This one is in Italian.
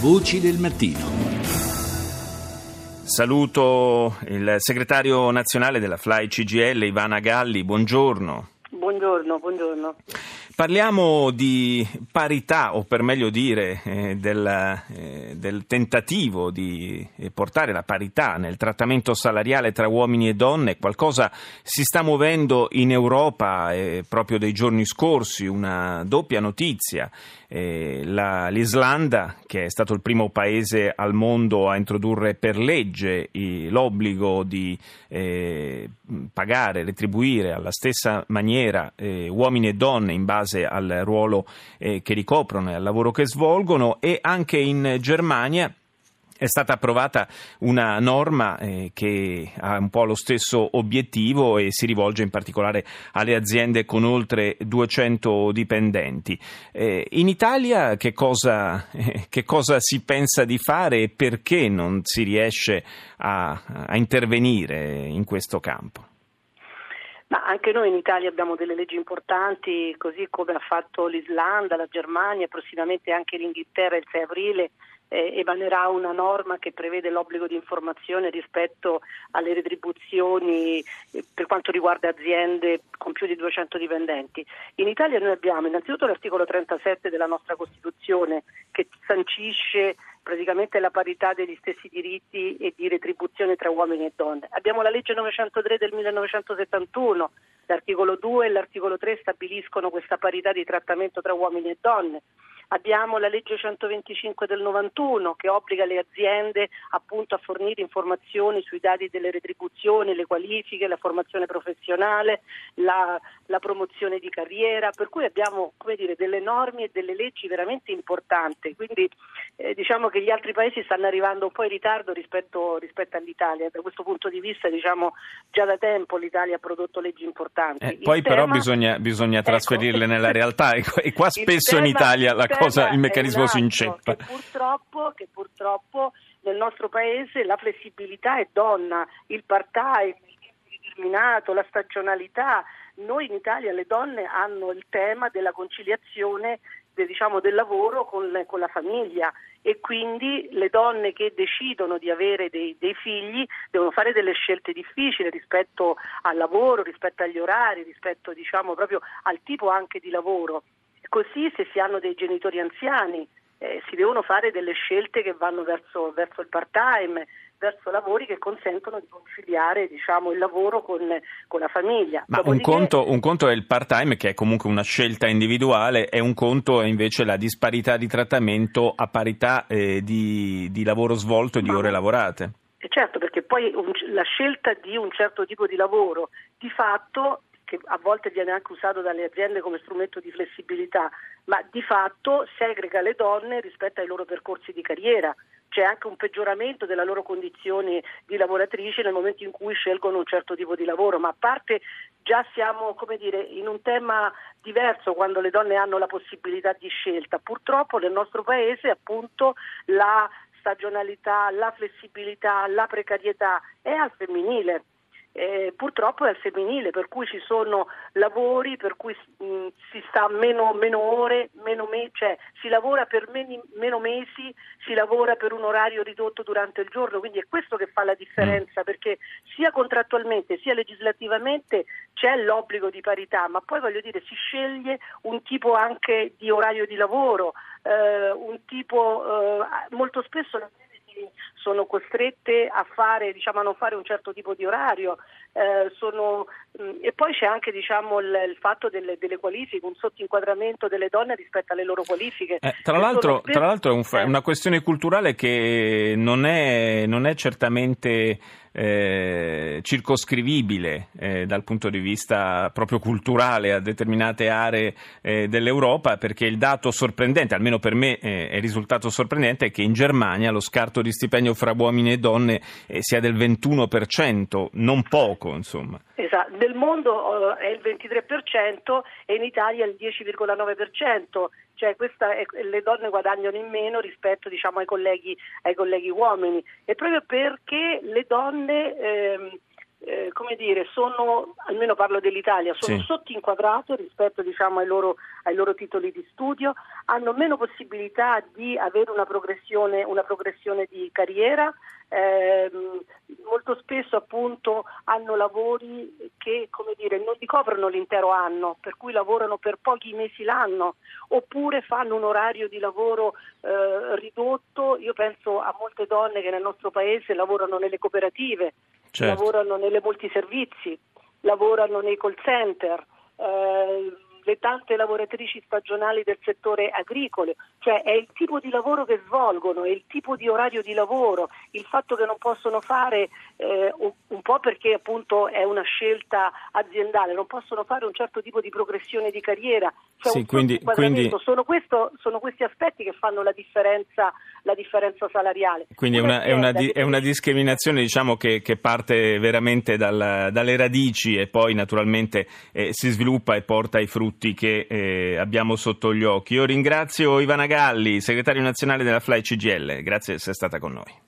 Voci del mattino. Saluto il segretario nazionale della FLAI CGL, Ivana Galli, buongiorno. Buongiorno, buongiorno. Parliamo di parità, o per meglio dire eh, del, eh, del, tentativo di portare la parità nel trattamento salariale tra uomini e donne. Qualcosa si sta muovendo in Europa eh, proprio dei giorni scorsi, una doppia notizia. Eh, la, L'Islanda, che è stato il primo paese al mondo a introdurre per legge i, l'obbligo di eh, pagare, retribuire alla stessa maniera eh, uomini e donne in base base al ruolo eh, che ricoprono e al lavoro che svolgono e anche in Germania è stata approvata una norma eh, che ha un po' lo stesso obiettivo e si rivolge in particolare alle aziende con oltre 200 dipendenti. Eh, in Italia che cosa, eh, che cosa, si pensa di fare e perché non si riesce a, a intervenire in questo campo? Ma anche noi in Italia abbiamo delle leggi importanti, così come ha fatto l'Islanda, la Germania, prossimamente anche l'Inghilterra il 6 aprile eh, emanerà una norma che prevede l'obbligo di informazione rispetto alle retribuzioni eh, per quanto riguarda aziende con più di 200 dipendenti. In Italia noi abbiamo innanzitutto l'articolo 37 della nostra Costituzione che sancisce praticamente la parità degli stessi diritti e di retribuzione tra uomini e donne. Abbiamo la legge 903 del 1971, l'articolo 2 e l'articolo 3 stabiliscono questa parità di trattamento tra uomini e donne. Abbiamo la legge 125 del 91 che obbliga le aziende appunto a fornire informazioni sui dati delle retribuzioni, le qualifiche, la formazione professionale, la, la promozione di carriera, per cui abbiamo dire, delle norme e delle leggi veramente importanti. Quindi eh, diciamo che gli altri paesi stanno arrivando un po' in ritardo rispetto, rispetto all'Italia. Da questo punto di vista diciamo, già da tempo l'Italia ha prodotto leggi importanti. Eh, poi tema... però bisogna, bisogna ecco. trasferirle ecco. nella realtà e qua spesso in Italia la cosa, il meccanismo esatto, si inceppa. Che purtroppo, che purtroppo nel nostro paese la flessibilità è donna, il part-time, determinato, la stagionalità. Noi in Italia le donne hanno il tema della conciliazione diciamo, del lavoro con, con, la famiglia e quindi le donne che decidono di avere dei, dei, figli devono fare delle scelte difficili rispetto al lavoro, rispetto agli orari, rispetto diciamo, proprio al tipo anche di lavoro. Così se si hanno dei genitori anziani eh, si devono fare delle scelte che vanno verso, verso il part-time, verso lavori che consentono di conciliare diciamo, il lavoro con, con la famiglia. Ma un conto, un conto, è il part-time, che è comunque una scelta individuale, e un conto è invece la disparità di trattamento a parità eh, di, di, lavoro svolto e di ore lavorate. Certo, perché poi un, la scelta di un certo tipo di lavoro di fatto che a volte viene anche usato dalle aziende come strumento di flessibilità, ma di fatto segrega le donne rispetto ai loro percorsi di carriera. C'è anche un peggioramento della loro condizione di lavoratrici nel momento in cui scelgono un certo tipo di lavoro, ma a parte già siamo dire, in un tema diverso quando le donne hanno la possibilità di scelta. Purtroppo nel nostro paese appunto la stagionalità, la flessibilità, la precarietà è al femminile eh, purtroppo è al femminile, per cui ci sono lavori per cui mh, si sta meno, meno ore, meno me- cioè si lavora per meni, meno mesi, si lavora per un orario ridotto durante il giorno, quindi è questo che fa la differenza, mm. perché sia contrattualmente sia legislativamente c'è l'obbligo di parità, ma poi voglio dire si sceglie un tipo anche di orario di lavoro, eh, un tipo eh, molto spesso sono costrette a, fare, diciamo, a non fare un certo tipo di orario eh, sono, mh, mm, e poi c'è anche diciamo, il, il, fatto delle, delle, qualifiche, un sottoinquadramento delle donne rispetto alle loro qualifiche. Eh, tra, l'altro, tra, l'altro, è un, eh. una questione culturale che non è, non è certamente eh, circoscrivibile eh, dal punto di vista proprio culturale a determinate aree eh, dell'Europa, perché il dato sorprendente, almeno per me eh, è risultato sorprendente, è che in Germania lo scarto di stipendio fra uomini e donne eh, sia del 21%, non poco insomma. Esatto, nel mondo è il 23% e in Italia il 10,9% cioè è, le donne guadagnano in meno rispetto diciamo, ai, colleghi, ai, colleghi, uomini. E proprio perché le donne ehm, eh, come dire, sono, almeno parlo dell'Italia, sono Sì. sottoinquadrato rispetto diciamo, ai, loro, ai loro titoli di studio, hanno meno possibilità di avere una progressione, una progressione di carriera, ehm, molto spesso appunto hanno lavori che come dire, non ricoprono l'intero anno, per cui lavorano per pochi mesi l'anno, oppure fanno un orario di lavoro eh, ridotto. Io penso a molte donne che nel nostro paese lavorano nelle cooperative, Certo. lavorano nelle multiservizi, lavorano nei call center, eh, le tante lavoratrici stagionali del settore agricolo, cioè è il tipo di lavoro che svolgono, è il tipo di orario di lavoro, il fatto che non possono fare eh, un po' perché appunto è una scelta aziendale, non possono fare un certo tipo di progressione di carriera, cioè Sì, un quindi- quindi- sono, questo- sono questi aspetti che fanno la differenza, la differenza salariale. Quindi è una, è una di- è una discriminazione diciamo, che, che parte veramente dal- dalle radici e poi naturalmente eh, si sviluppa e porta ai frutti che eh, abbiamo sotto gli occhi. Io ringrazio Ivana Galli, segretario nazionale della FLAI CGL, grazie di essere stata con noi.